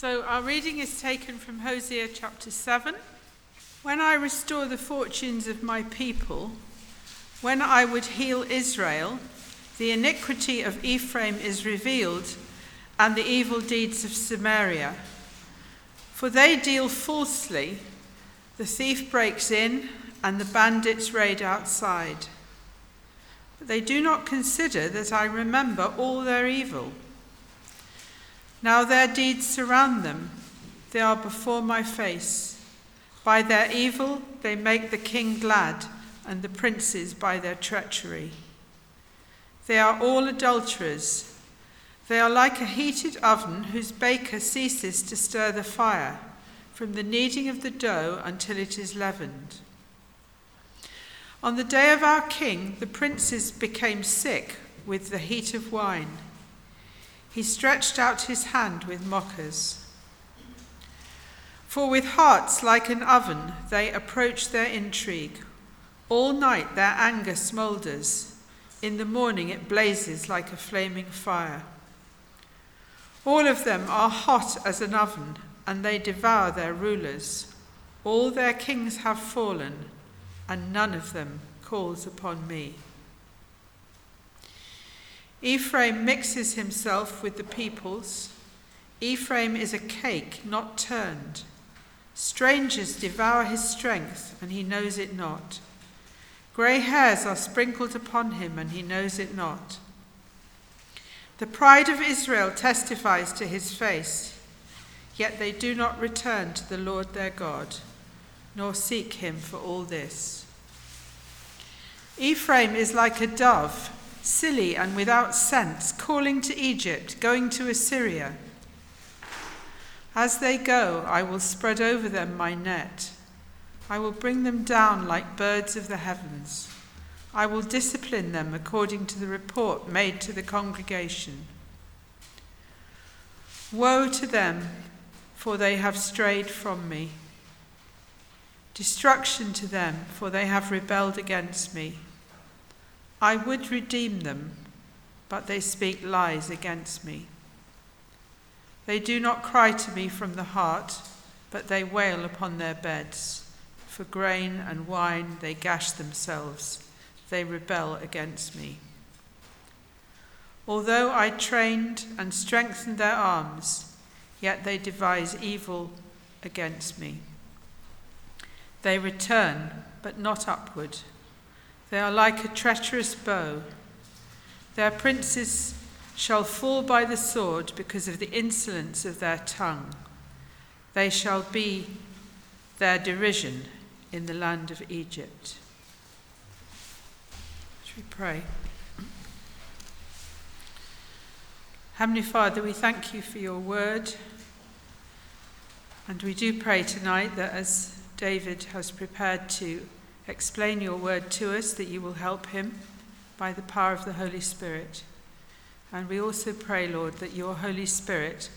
So our reading is taken from Hosea chapter 7. When I restore the fortunes of my people, when I would heal Israel, the iniquity of Ephraim is revealed, and the evil deeds of Samaria. For they deal falsely, the thief breaks in, and the bandits raid outside. But they do not consider that I remember all their evil. Now their deeds surround them, they are before my face. By their evil they make the king glad, and the princes by their treachery. They are all adulterers. They are like a heated oven whose baker ceases to stir the fire, from the kneading of the dough until it is leavened. On the day of our king, the princes became sick with the heat of wine. He stretched out his hand with mockers. For with hearts like an oven they approach their intrigue. All night their anger smoulders. In the morning it blazes like a flaming fire. All of them are hot as an oven, and they devour their rulers. All their kings have fallen, and none of them calls upon me. Ephraim mixes himself with the peoples. Ephraim is a cake not turned. Strangers devour his strength, and he knows it not. Grey hairs are sprinkled upon him, and he knows it not. The pride of Israel testifies to his face, yet they do not return to the Lord their God, nor seek him for all this. Ephraim is like a dove silly and without sense, calling to Egypt, going to Assyria. As they go, I will spread over them my net. I will bring them down like birds of the heavens. I will discipline them according to the report made to the congregation. Woe to them, for they have strayed from me. Destruction to them, for they have rebelled against me. I would redeem them, but they speak lies against me. They do not cry to me from the heart, but they wail upon their beds. For grain and wine they gash themselves, they rebel against me. Although I trained and strengthened their arms, yet they devise evil against me. They return, but not upward. They are like a treacherous bow. Their princes shall fall by the sword because of the insolence of their tongue. They shall be their derision in the land of Egypt. Should we pray? Heavenly Father, we thank you for your word. And we do pray tonight that as David has prepared to explain your word to us, that you will help him by the power of the Holy Spirit. And we also pray, Lord, that your Holy Spirit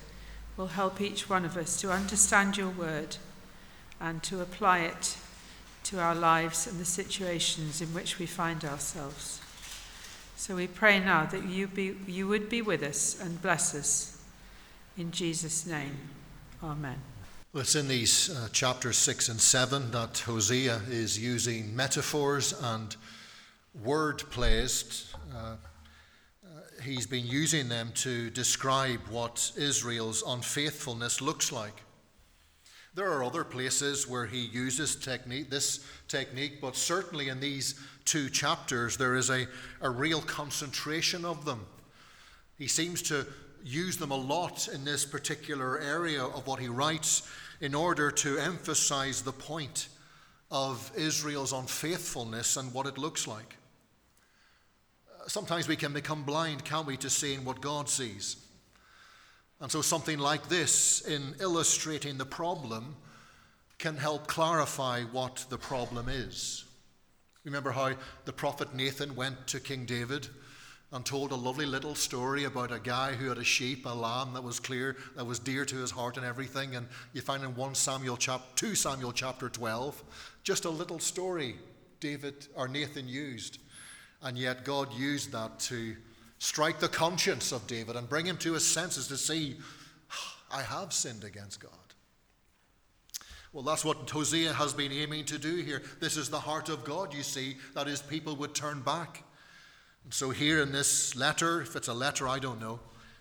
will help each one of us to understand your word and to apply it to our lives and the situations in which we find ourselves. So we pray now that you, be, you would be with us and bless us. In Jesus' name, amen. It's in these uh, chapters 6 and 7 that Hosea is using metaphors and word plays. Uh, uh, he's been using them to describe what Israel's unfaithfulness looks like. There are other places where he uses technique, this technique, but certainly in these two chapters, there is a, a real concentration of them. He seems to use them a lot in this particular area of what he writes in order to emphasize the point of Israel's unfaithfulness and what it looks like. Sometimes we can become blind, can't we, to seeing what God sees. And so, something like this, in illustrating the problem, can help clarify what the problem is. Remember how the prophet Nathan went to King David and told a lovely little story about a guy who had a sheep, a lamb that was clear, that was dear to his heart and everything. And you find in 1 Samuel chapter 2 Samuel chapter 12, just a little story David or Nathan used. And yet God used that to strike the conscience of David and bring him to his senses to see I have sinned against God. Well, that's what Hosea has been aiming to do here. This is the heart of God, you see, that his people would turn back. And so, here in this letter, if it's a letter, I don't know,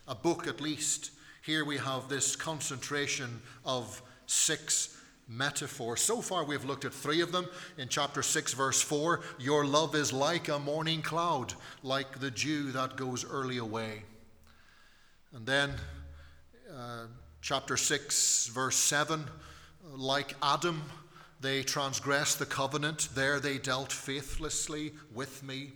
a book at least, here we have this concentration of six metaphors. So far, we've looked at three of them. In chapter 6, verse 4, your love is like a morning cloud, like the dew that goes early away. And then, uh, chapter 6, verse 7, like Adam, they transgressed the covenant. There they dealt faithlessly with me.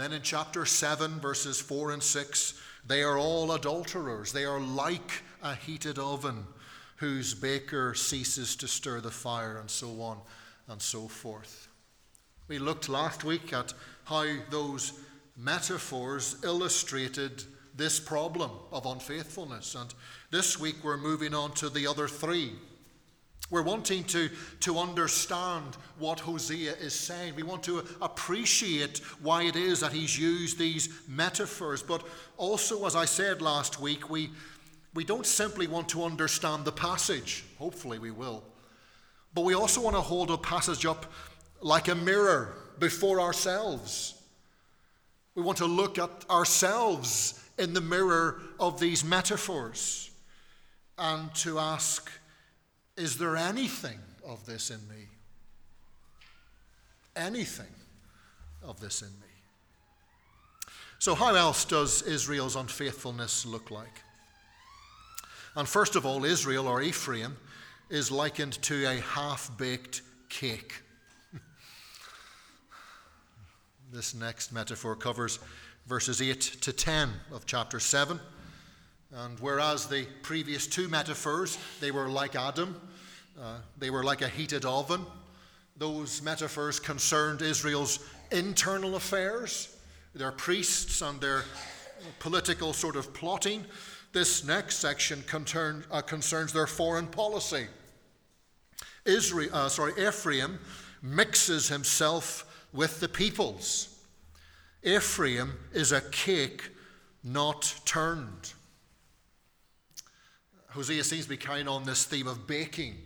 Then in chapter 7, verses 4 and 6, they are all adulterers. They are like a heated oven whose baker ceases to stir the fire, and so on and so forth. We looked last week at how those metaphors illustrated this problem of unfaithfulness, and this week we're moving on to the other three. We're wanting to, to understand what Hosea is saying. We want to appreciate why it is that he's used these metaphors. But also, as I said last week, we, we don't simply want to understand the passage. Hopefully, we will. But we also want to hold a passage up like a mirror before ourselves. We want to look at ourselves in the mirror of these metaphors and to ask, is there anything of this in me? Anything of this in me? So, how else does Israel's unfaithfulness look like? And first of all, Israel or Ephraim is likened to a half baked cake. this next metaphor covers verses 8 to 10 of chapter 7. And whereas the previous two metaphors, they were like Adam, uh, they were like a heated oven. Those metaphors concerned Israel's internal affairs, their priests and their political sort of plotting. This next section concern, uh, concerns their foreign policy. Israel, uh, sorry, Ephraim mixes himself with the peoples. Ephraim is a cake not turned. Hosea seems to be carrying on this theme of baking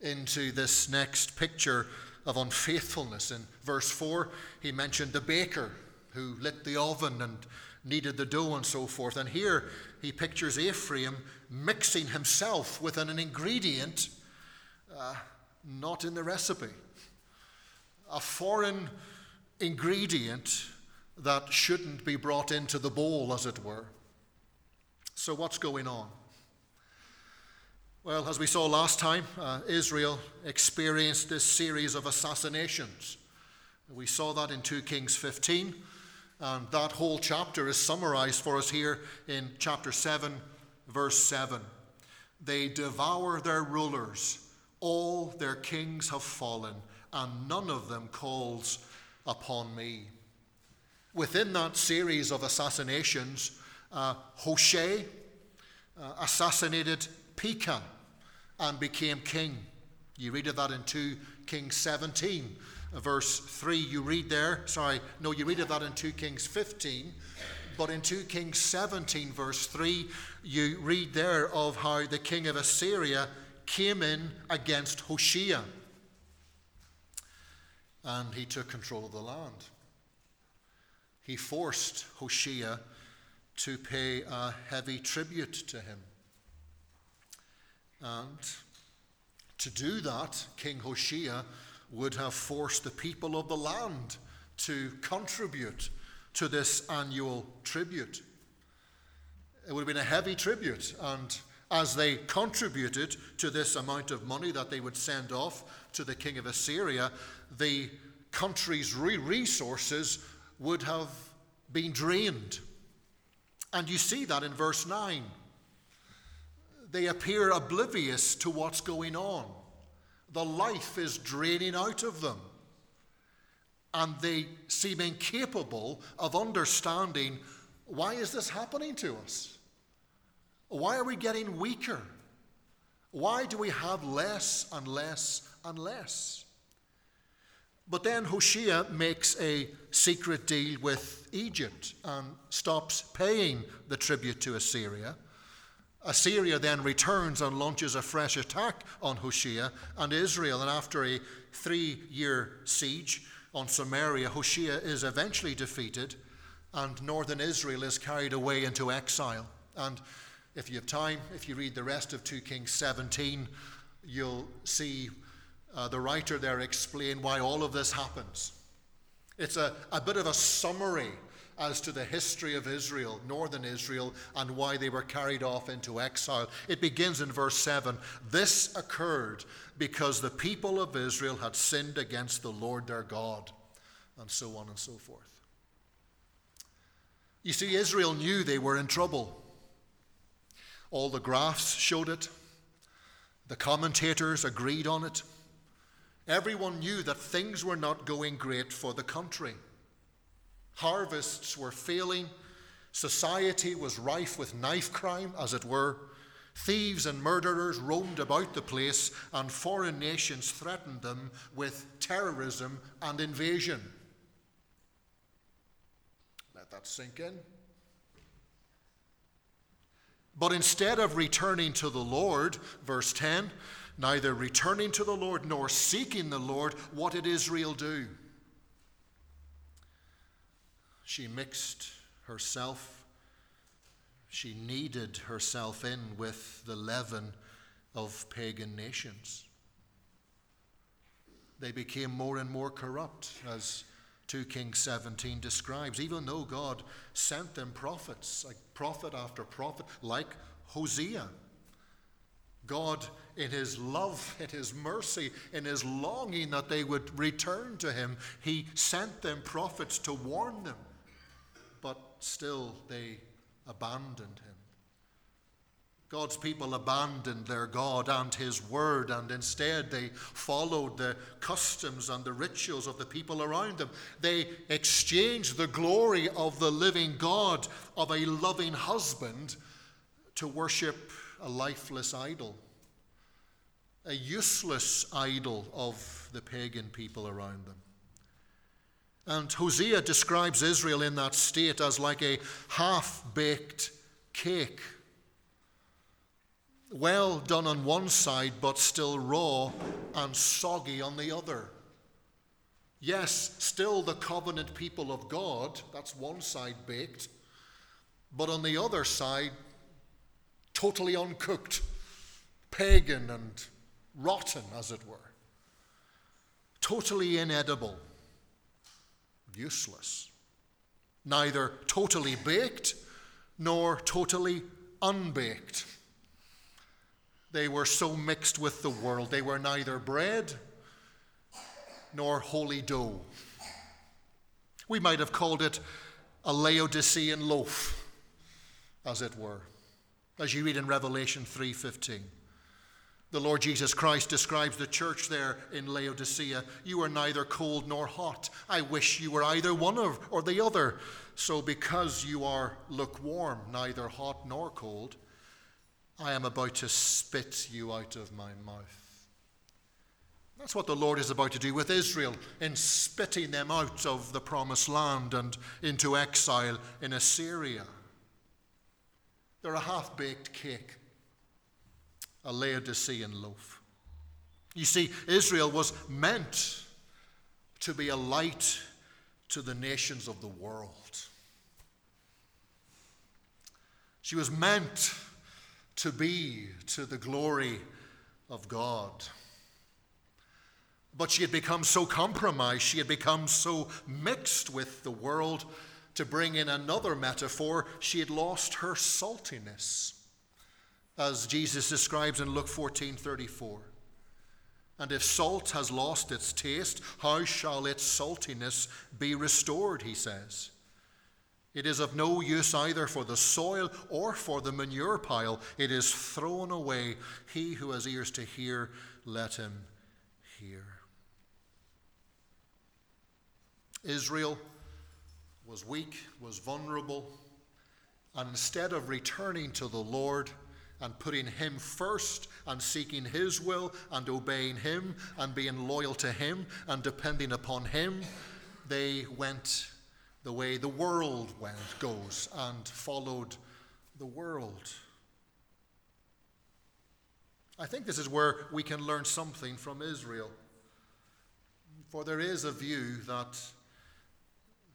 into this next picture of unfaithfulness. In verse 4, he mentioned the baker who lit the oven and kneaded the dough and so forth. And here he pictures Ephraim mixing himself with an, ingredient uh, not in the recipe, a foreign ingredient that shouldn't be brought into the bowl, as it were. So, what's going on? Well, as we saw last time, uh, Israel experienced this series of assassinations. We saw that in 2 Kings 15, and that whole chapter is summarized for us here in chapter 7, verse 7. They devour their rulers, all their kings have fallen, and none of them calls upon me. Within that series of assassinations, uh, Hoshea uh, assassinated Pekah and became king. You read of that in 2 Kings 17, uh, verse 3. You read there, sorry, no, you read of that in 2 Kings 15. But in 2 Kings 17, verse 3, you read there of how the king of Assyria came in against Hoshea. And he took control of the land. He forced Hoshea to pay a heavy tribute to him. And to do that, King Hoshea would have forced the people of the land to contribute to this annual tribute. It would have been a heavy tribute, and as they contributed to this amount of money that they would send off to the king of Assyria, the country's resources would have been drained. And you see that in verse 9 they appear oblivious to what's going on. The life is draining out of them. And they seem incapable of understanding why is this happening to us? Why are we getting weaker? Why do we have less and less and less? But then Hoshea makes a secret deal with Egypt and stops paying the tribute to Assyria Assyria then returns and launches a fresh attack on Hoshea and Israel. And after a three year siege on Samaria, Hoshea is eventually defeated, and northern Israel is carried away into exile. And if you have time, if you read the rest of 2 Kings 17, you'll see uh, the writer there explain why all of this happens. It's a, a bit of a summary as to the history of Israel, northern Israel, and why they were carried off into exile. It begins in verse 7 This occurred because the people of Israel had sinned against the Lord their God, and so on and so forth. You see, Israel knew they were in trouble. All the graphs showed it, the commentators agreed on it. Everyone knew that things were not going great for the country. Harvests were failing. Society was rife with knife crime, as it were. Thieves and murderers roamed about the place, and foreign nations threatened them with terrorism and invasion. Let that sink in. But instead of returning to the Lord, verse 10, neither returning to the Lord nor seeking the Lord, what did Israel do? She mixed herself, she kneaded herself in with the leaven of pagan nations. They became more and more corrupt, as 2 Kings 17 describes, even though God sent them prophets, like prophet after prophet, like Hosea. God, in his love, in his mercy, in his longing that they would return to him, he sent them prophets to warn them but still they abandoned him. God's people abandoned their God and his word, and instead they followed the customs and the rituals of the people around them. They exchanged the glory of the living God, of a loving husband, to worship a lifeless idol, a useless idol of the pagan people around them. And Hosea describes Israel in that state as like a half baked cake. Well done on one side, but still raw and soggy on the other. Yes, still the covenant people of God, that's one side baked, but on the other side, totally uncooked, pagan and rotten, as it were. Totally inedible useless. Neither totally baked nor totally unbaked. They were so mixed with the world. They were neither bread nor holy dough. We might have called it a Laodicean loaf, as it were, as you read in Revelation 3:15. The Lord Jesus Christ describes the church there in Laodicea. You are neither cold nor hot. I wish you were either one or, or the other. So, because you are lukewarm, neither hot nor cold, I am about to spit you out of my mouth. That's what the Lord is about to do with Israel in spitting them out of the promised land and into exile in Assyria. They're a half baked cake a Laodicean loaf. You see, Israel was meant to be a light to the nations of the world. She was meant to be to the glory of God. But she had become so compromised, she had become so mixed with the world. To bring in another metaphor, she had lost her saltiness as Jesus describes in Luke 14:34. And if salt has lost its taste, how shall its saltiness be restored, he says. It is of no use either for the soil or for the manure pile. It is thrown away. He who has ears to hear, let him hear. Israel was weak, was vulnerable, and instead of returning to the Lord, and putting Him first and seeking His will and obeying Him and being loyal to Him and depending upon Him, they went the way the world went, goes and followed the world. I think this is where we can learn something from Israel. For there is a view that,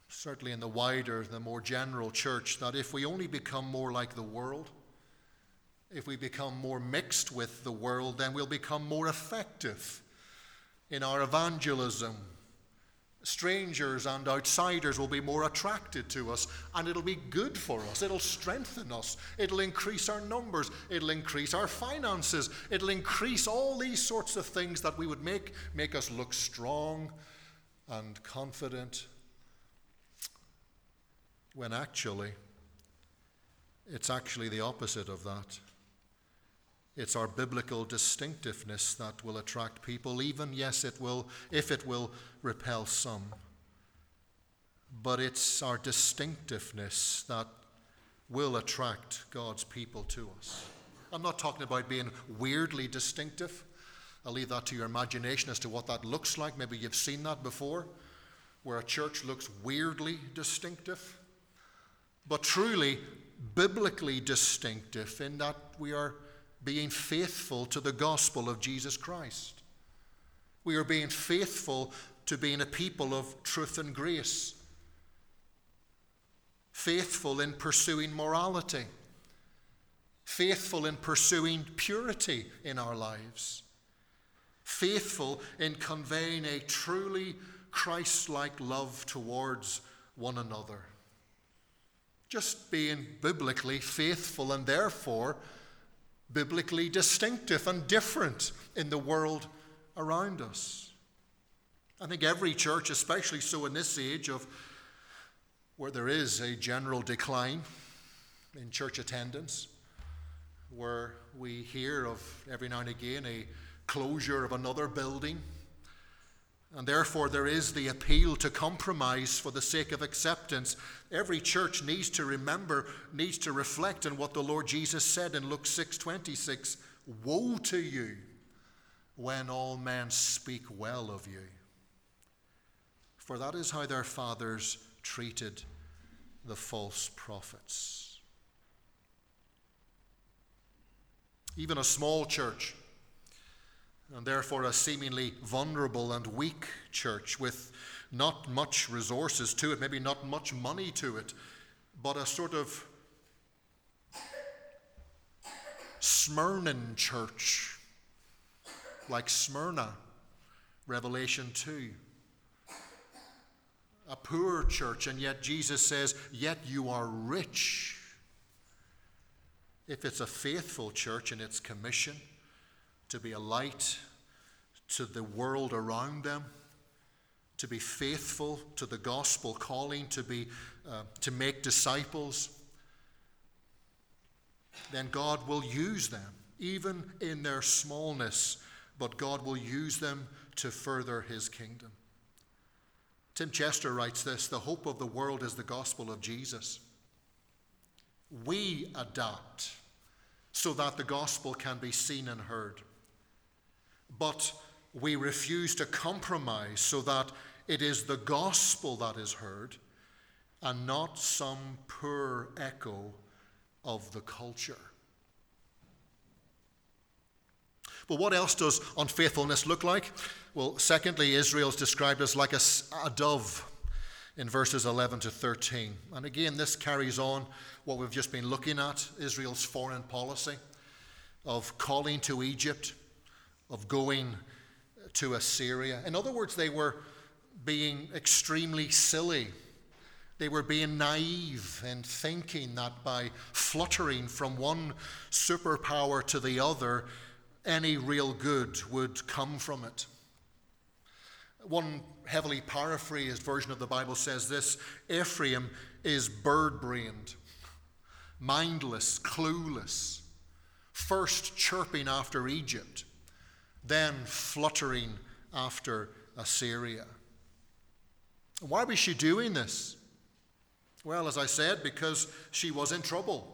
certainly in the wider, the more general church, that if we only become more like the world, if we become more mixed with the world, then we'll become more effective in our evangelism. Strangers and outsiders will be more attracted to us, and it'll be good for us. It'll strengthen us. It'll increase our numbers. It'll increase our finances. It'll increase all these sorts of things that we would make, make us look strong and confident, when actually, it's actually the opposite of that. It's our biblical distinctiveness that will attract people, even, yes, it will, if it will repel some. But it's our distinctiveness that will attract God's people to us. I'm not talking about being weirdly distinctive. I'll leave that to your imagination as to what that looks like. Maybe you've seen that before, where a church looks weirdly distinctive. But truly, biblically distinctive in that we are being faithful to the gospel of Jesus Christ. We are being faithful to being a people of truth and grace, faithful in pursuing morality, faithful in pursuing purity in our lives, faithful in conveying a truly Christ like love towards one another. Just being biblically faithful and therefore biblically distinctive and different in the world around us. I think every church, especially so in this age of where there is a general decline in church attendance, where we hear of every now and again a closure of another building and therefore, there is the appeal to compromise for the sake of acceptance. Every church needs to remember, needs to reflect on what the Lord Jesus said in Luke 6 26 Woe to you when all men speak well of you. For that is how their fathers treated the false prophets. Even a small church and therefore a seemingly vulnerable and weak church with not much resources to it, maybe not much money to it, but a sort of Smyrnan church, like Smyrna, Revelation 2. A poor church, and yet Jesus says, Yet you are rich. If it's a faithful church in its commission, to be a light to the world around them, to be faithful to the gospel calling, to, be, uh, to make disciples, then God will use them, even in their smallness, but God will use them to further his kingdom. Tim Chester writes this The hope of the world is the gospel of Jesus. We adapt so that the gospel can be seen and heard. But we refuse to compromise so that it is the gospel that is heard and not some poor echo of the culture. But what else does unfaithfulness look like? Well, secondly, Israel is described as like a, a, dove in verses 11 to 13. And again, this carries on what we've just been looking at Israel's foreign policy of calling to Egypt of going to Assyria. In other words, they were being extremely silly. They were being naive in thinking that by fluttering from one superpower to the other, any real good would come from it. One heavily paraphrased version of the Bible says this Ephraim is bird brained, mindless, clueless, first chirping after Egypt then fluttering after Assyria. Why was she doing this? Well, as I said, because she was in trouble.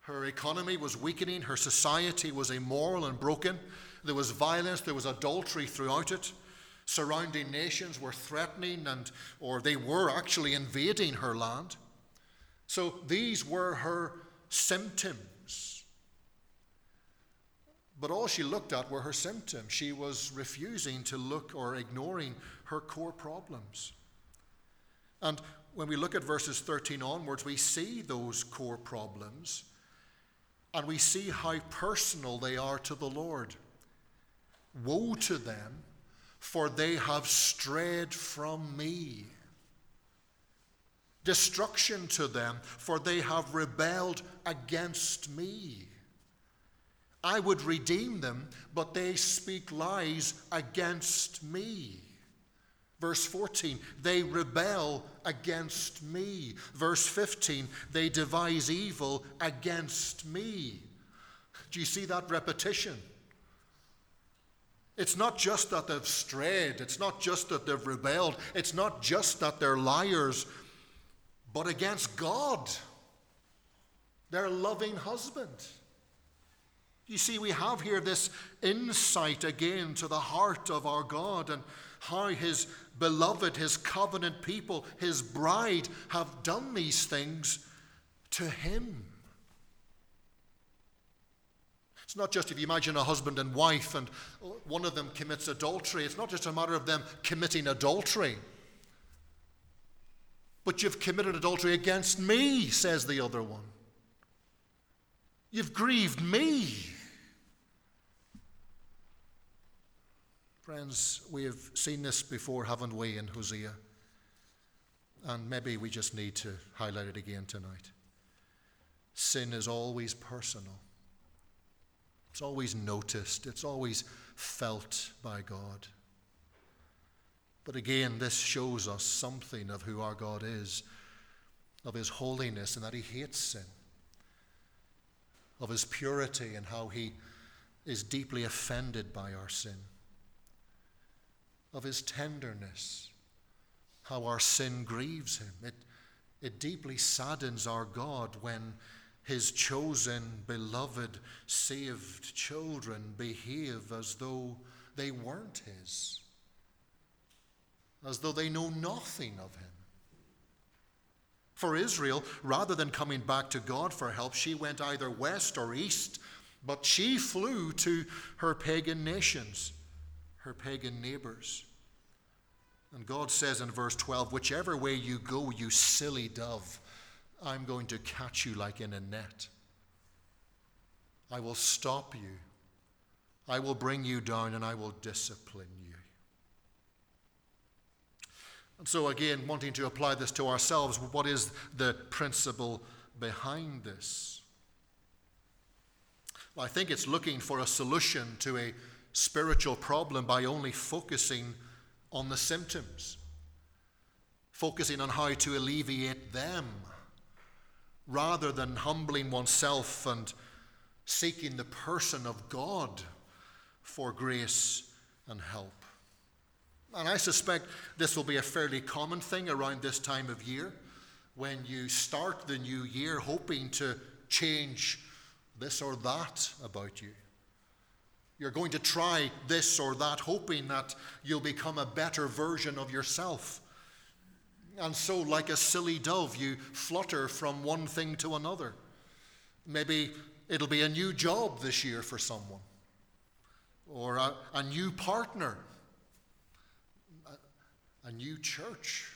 Her economy was weakening, her society was immoral and broken. There was violence, there was adultery throughout it. Surrounding nations were threatening and or they were actually invading her land. So these were her symptoms But all she looked at were her symptoms. She was refusing to look or ignoring her core problems. And when we look at verses 13 onwards, we see those core problems and we see how personal they are to the Lord. Woe to them, for they have strayed from me. Destruction to them, for they have rebelled against me. I would redeem them, but they speak lies against me. Verse 14, they rebel against me. Verse 15, they devise evil against me. Do you see that repetition? It's not just that they've strayed, it's not just that they've rebelled, it's not just that they're liars, but against God, their loving husband. You see, we have here this insight again to the heart of our God and how His beloved, His covenant people, His bride have done these things to Him. It's not just if you imagine a husband and wife and one of them commits adultery, it's not just a matter of them committing adultery. But you've committed adultery against me, says the other one. You've grieved me. Friends, we have seen this before, haven't we, in Hosea? And maybe we just need to highlight it again tonight. Sin is always personal, it's always noticed, it's always felt by God. But again, this shows us something of who our God is, of His holiness, and that He hates sin, of His purity, and how He is deeply offended by our sin of his tenderness, how our sin grieves him. It, it deeply saddens our God when his chosen, beloved, saved children behave as though they weren't his, as though they know nothing of him. For Israel, rather than coming back to God for help, she went either west or east, but she flew to her pagan nations her pagan neighbors. And God says in verse 12, Whichever way you go, you silly dove, I'm going to catch you like in a net. I will stop you. I will bring you down and I will discipline you. And so, again, wanting to apply this to ourselves, what is the principle behind this? Well, I think it's looking for a solution to a spiritual problem by only focusing on the symptoms, focusing on how to alleviate them, rather than humbling oneself and seeking the person of God for grace and help. And I suspect this will be a fairly common thing around this time of year when you start the new year hoping to change this or that about you. You're going to try this or that, hoping that you'll become a better version of yourself. And so, like a silly dove, you flutter from one thing to another. Maybe it'll be a new job this year for someone, or a, a new partner, a, a new church,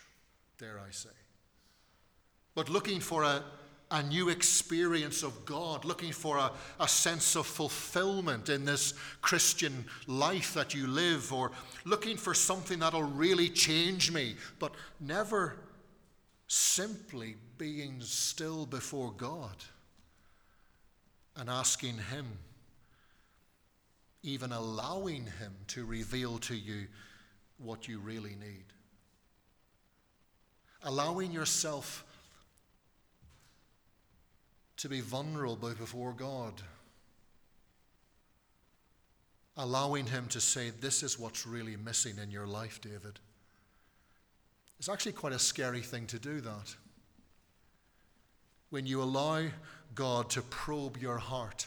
dare I say. But looking for a, a new experience of God, looking for a, a sense of fulfillment in this Christian life that you live, or looking for something that'll really change me, but never simply being still before God and asking Him, even allowing Him to reveal to you what you really need. Allowing yourself to be vulnerable before God. Allowing Him to say, This is what's really missing in your life, David. It's actually quite a scary thing to do that. When you allow God to probe your heart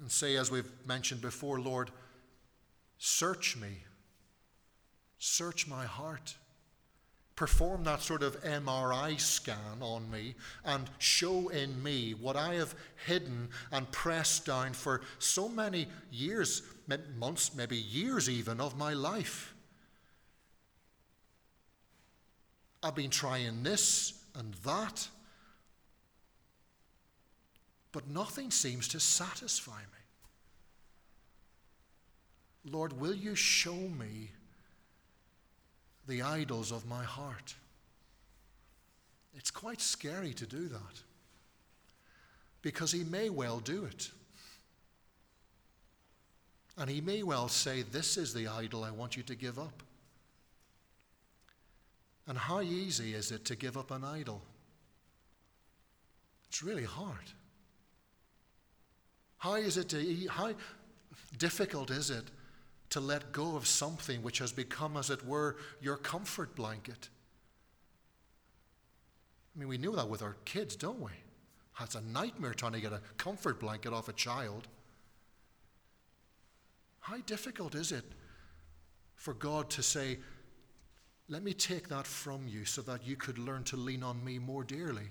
and say, as we've mentioned before, Lord, search me, search my heart. Perform that sort of MRI scan on me and show in me what I have hidden and pressed down for so many years, months, maybe years even, of my life. I've been trying this and that, but nothing seems to satisfy me. Lord, will you show me the idols of my heart? It's quite scary to do that because He may well do it. And He may well say, This is the idol I want you to give up. And how easy is it to give up an idol? It's really hard. How is it to how difficult is it to let go of something which has become, as it were, your comfort blanket? I mean, we knew that with our kids, don't we? It's a nightmare trying to get a comfort blanket off a child. How difficult is it for God to say, let me take that from you so that you could learn to lean on me more dearly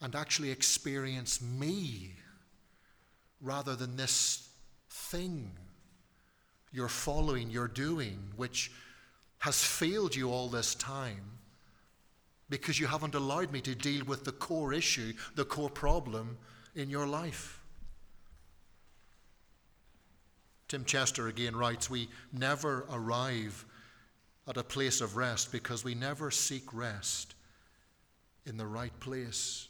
and actually experience me rather than this thing you're following, you're doing, which has failed you all this time because you haven't allowed me to deal with the core issue, the core problem in your life. Tim Chester again writes We never arrive at a place of rest because we never seek rest in the right place.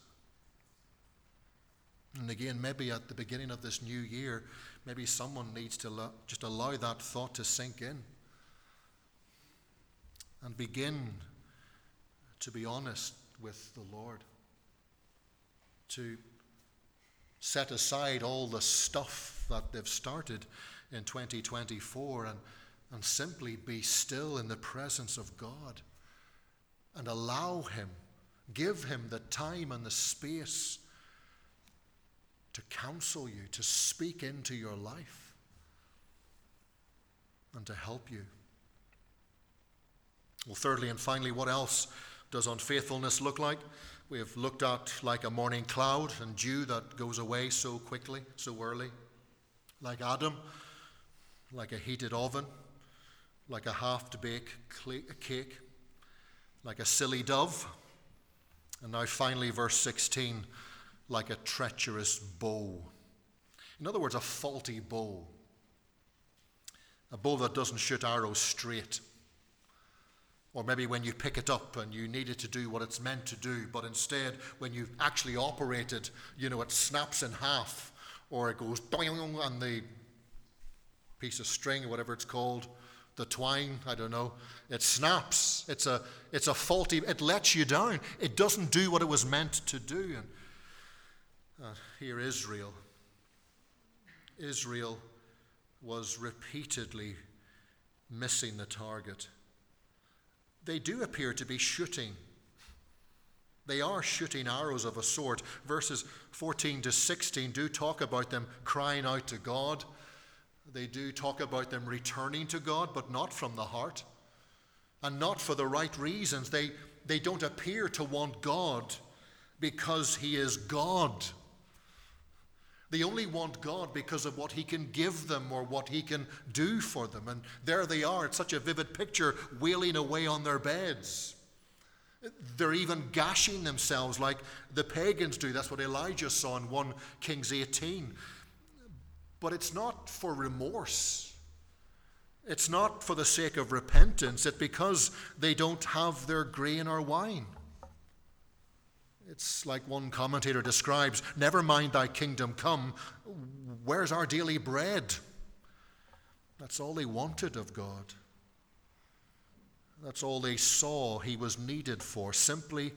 And again, maybe at the beginning of this new year, maybe someone needs to just allow that thought to sink in. And begin to be honest with the Lord, to set aside all the stuff that they've started in 2024 and and simply be still in the presence of God. And allow Him, give Him the time and the space to counsel you, to speak into your life, and to help you. Well, thirdly and finally, what else does unfaithfulness look like? We have looked at like a morning cloud and dew that goes away so quickly, so early, like Adam, like a heated oven like a half baked cake, like a silly dove. And now, finally, verse 16, like a treacherous bow. In other words, a faulty bow. A bow that doesn't shoot arrows straight. Or maybe when you pick it up and you need it to do what it's meant to do, but instead, when you actually operate it, you know, it snaps in half, or it goes and the piece of string, or whatever it's called, the twine, I don't know, it snaps. It's a, it's a faulty, it lets you down. It doesn't do what it was meant to do. And uh, here, Israel. Israel was repeatedly missing the target. They do appear to be shooting. They are shooting arrows of a sort. Verses 14 to 16 do talk about them crying out to God. They do talk about them returning to God, but not from the heart and not for the right reasons. They, they don't appear to want God because He is God. They only want God because of what He can give them or what He can do for them. And there they are. It's such a vivid picture, wailing away on their beds. They're even gashing themselves like the pagans do. That's what Elijah saw in 1 Kings 18. But it's not for remorse. It's not for the sake of repentance. It's because they don't have their grain or wine. It's like one commentator describes Never mind thy kingdom come, where's our daily bread? That's all they wanted of God. That's all they saw he was needed for, simply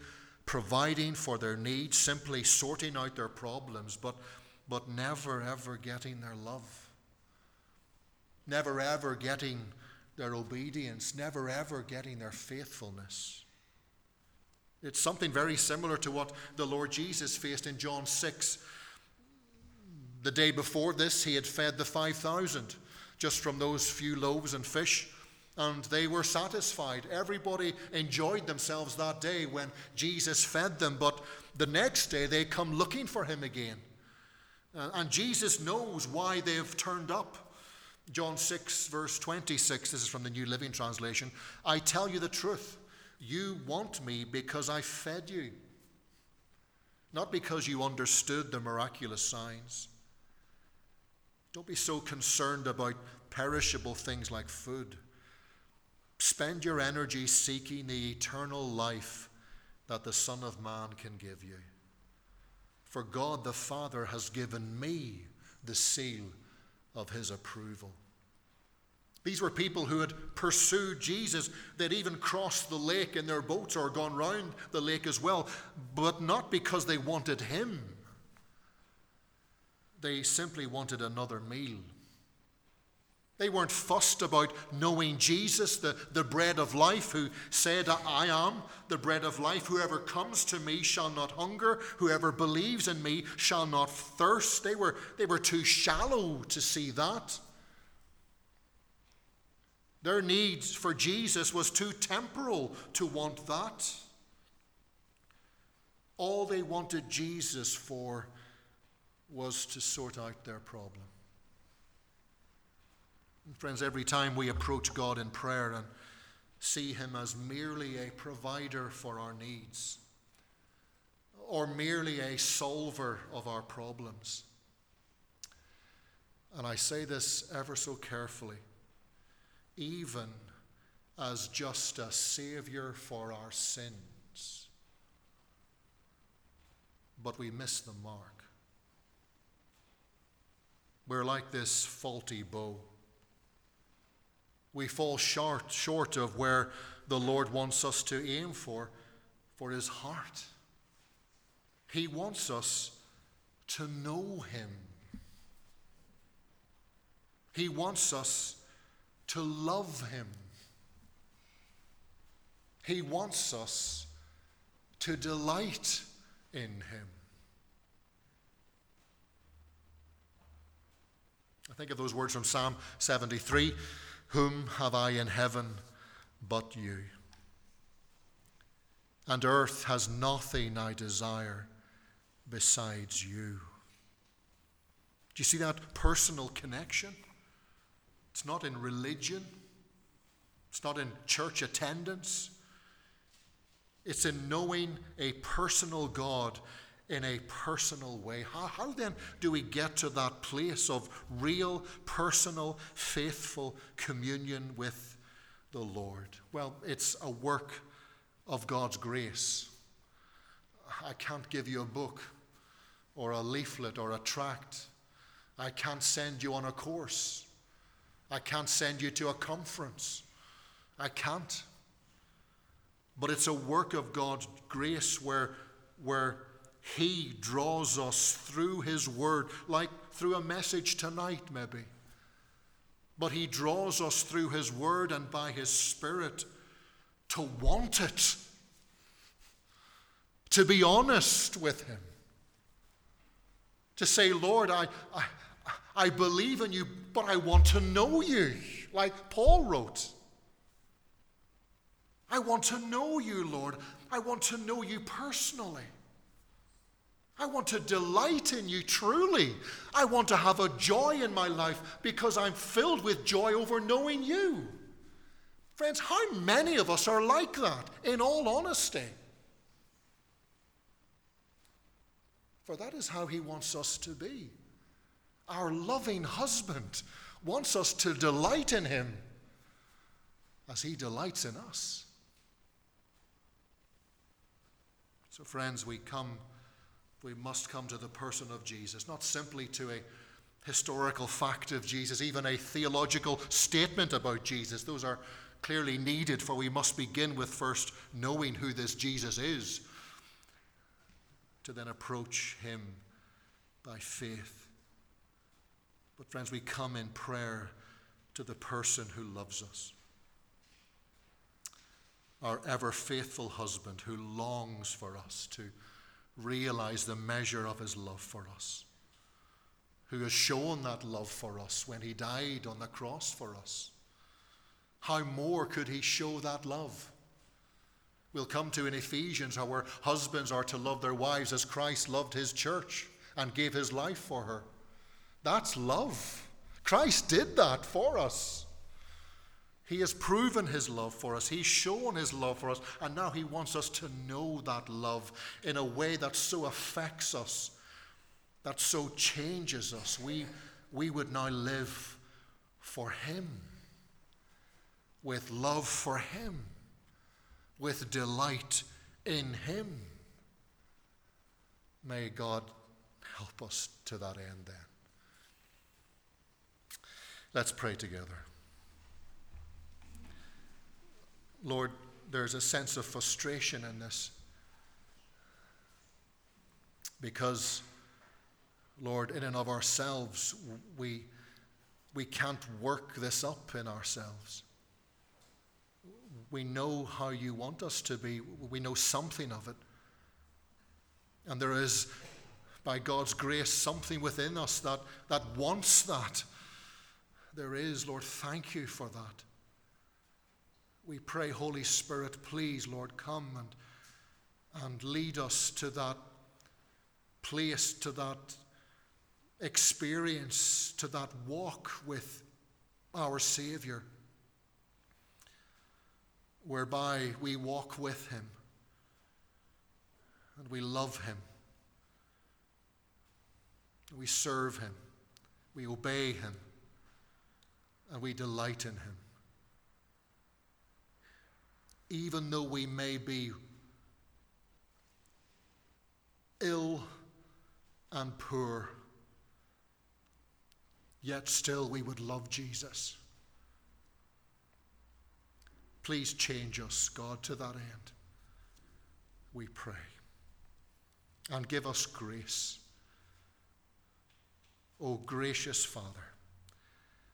providing for their needs, simply sorting out their problems. But but never ever getting their love, never ever getting their obedience, never ever getting their faithfulness. It's something very similar to what the Lord Jesus faced in John 6. The day before this, he had fed the 5,000 just from those few loaves and fish. and they were satisfied. Everybody enjoyed themselves that day when Jesus fed them, but the next day they come looking for him again. Uh, and Jesus knows why they've turned up. John 6, verse 26, this is from the New Living Translation. I tell you the truth. You want me because I fed you, not because you understood the miraculous signs. Don't be so concerned about perishable things like food. Spend your energy seeking the eternal life that the Son of Man can give you. For God the Father has given me the seal of his approval. These were people who had pursued Jesus. They'd even crossed the lake in their boats or gone round the lake as well, but not because they wanted him. They simply wanted another meal. They weren't fussed about knowing Jesus, the, the bread of life, who said, I am the bread of life. Whoever comes to me shall not hunger. Whoever believes in me shall not thirst. They were, they were too shallow to see that. Their need for Jesus was too temporal to want that. All they wanted Jesus for was to sort out their problem. And friends, every time we approach God in prayer and see Him as merely a provider for our needs, or merely a solver of our problems, and I say this ever so carefully, even as just a Savior for our sins, but we miss the mark. We're like this faulty bow we fall short, short of where the Lord wants us to aim for, for His heart. He wants us to know Him. He wants us to love Him. He wants us to delight in Him. I think of those words from Psalm 73 whom have I in heaven but you? And earth has nothing I desire besides you. Do you see that personal connection? It's not in religion, it's not in church attendance. It's in knowing a personal God in a personal way. How, how then do we get to that place of real, personal, faithful communion with the Lord? Well, it's a work of God's grace. I can't give you a book or a leaflet or a tract. I can't send you on a course. I can't send you to a conference. I can't. But it's a work of God's grace where, where he draws us through His Word, like through a message tonight, maybe. But He draws us through His Word and by His Spirit to want it, to be honest with Him, to say, Lord, I, I, I believe in you, but I want to know you, like Paul wrote. I want to know you, Lord. I want to know you personally. I want to delight in you truly. I want to have a joy in my life because I'm filled with joy over knowing you. Friends, how many of us are like that, in all honesty? For that is how He wants us to be. Our loving husband wants us to delight in Him as He delights in us. So, friends, we come we must come to the person of Jesus, not simply to a historical fact of Jesus, even a theological statement about Jesus. Those are clearly needed, for we must begin with first knowing who this Jesus is, to then approach him by faith. But, friends, we come in prayer to the person who loves us. Our ever faithful husband who longs for us to realize the measure of his love for us, who has shown that love for us when he died on the cross for us, how more could he show that love? We'll come to in Ephesians how our husbands are to love their wives as Christ loved his church and gave his life for her. That's love. Christ did that for us. He has proven his love for us. He's shown his love for us. And now he wants us to know that love in a way that so affects us, that so changes us. We, we would now live for him, with love for him, with delight in him. May God help us to that end then. Let's pray together. Lord, there's a sense of frustration in this. Because, Lord, in and of ourselves, we, we can't work this up in ourselves. We know how you want us to be, we know something of it. And there is, by God's grace, something within us that, that wants that. There is, Lord, thank you for that. We pray, Holy Spirit, please, Lord, come and, and lead us to that place, to that experience, to that walk with our Savior, whereby we walk with Him and we love Him, we serve Him, we obey Him, and we delight in Him even though we may be ill and poor, yet still we would love Jesus. Please change us, God, to that end. We pray. And give us grace. O gracious Father,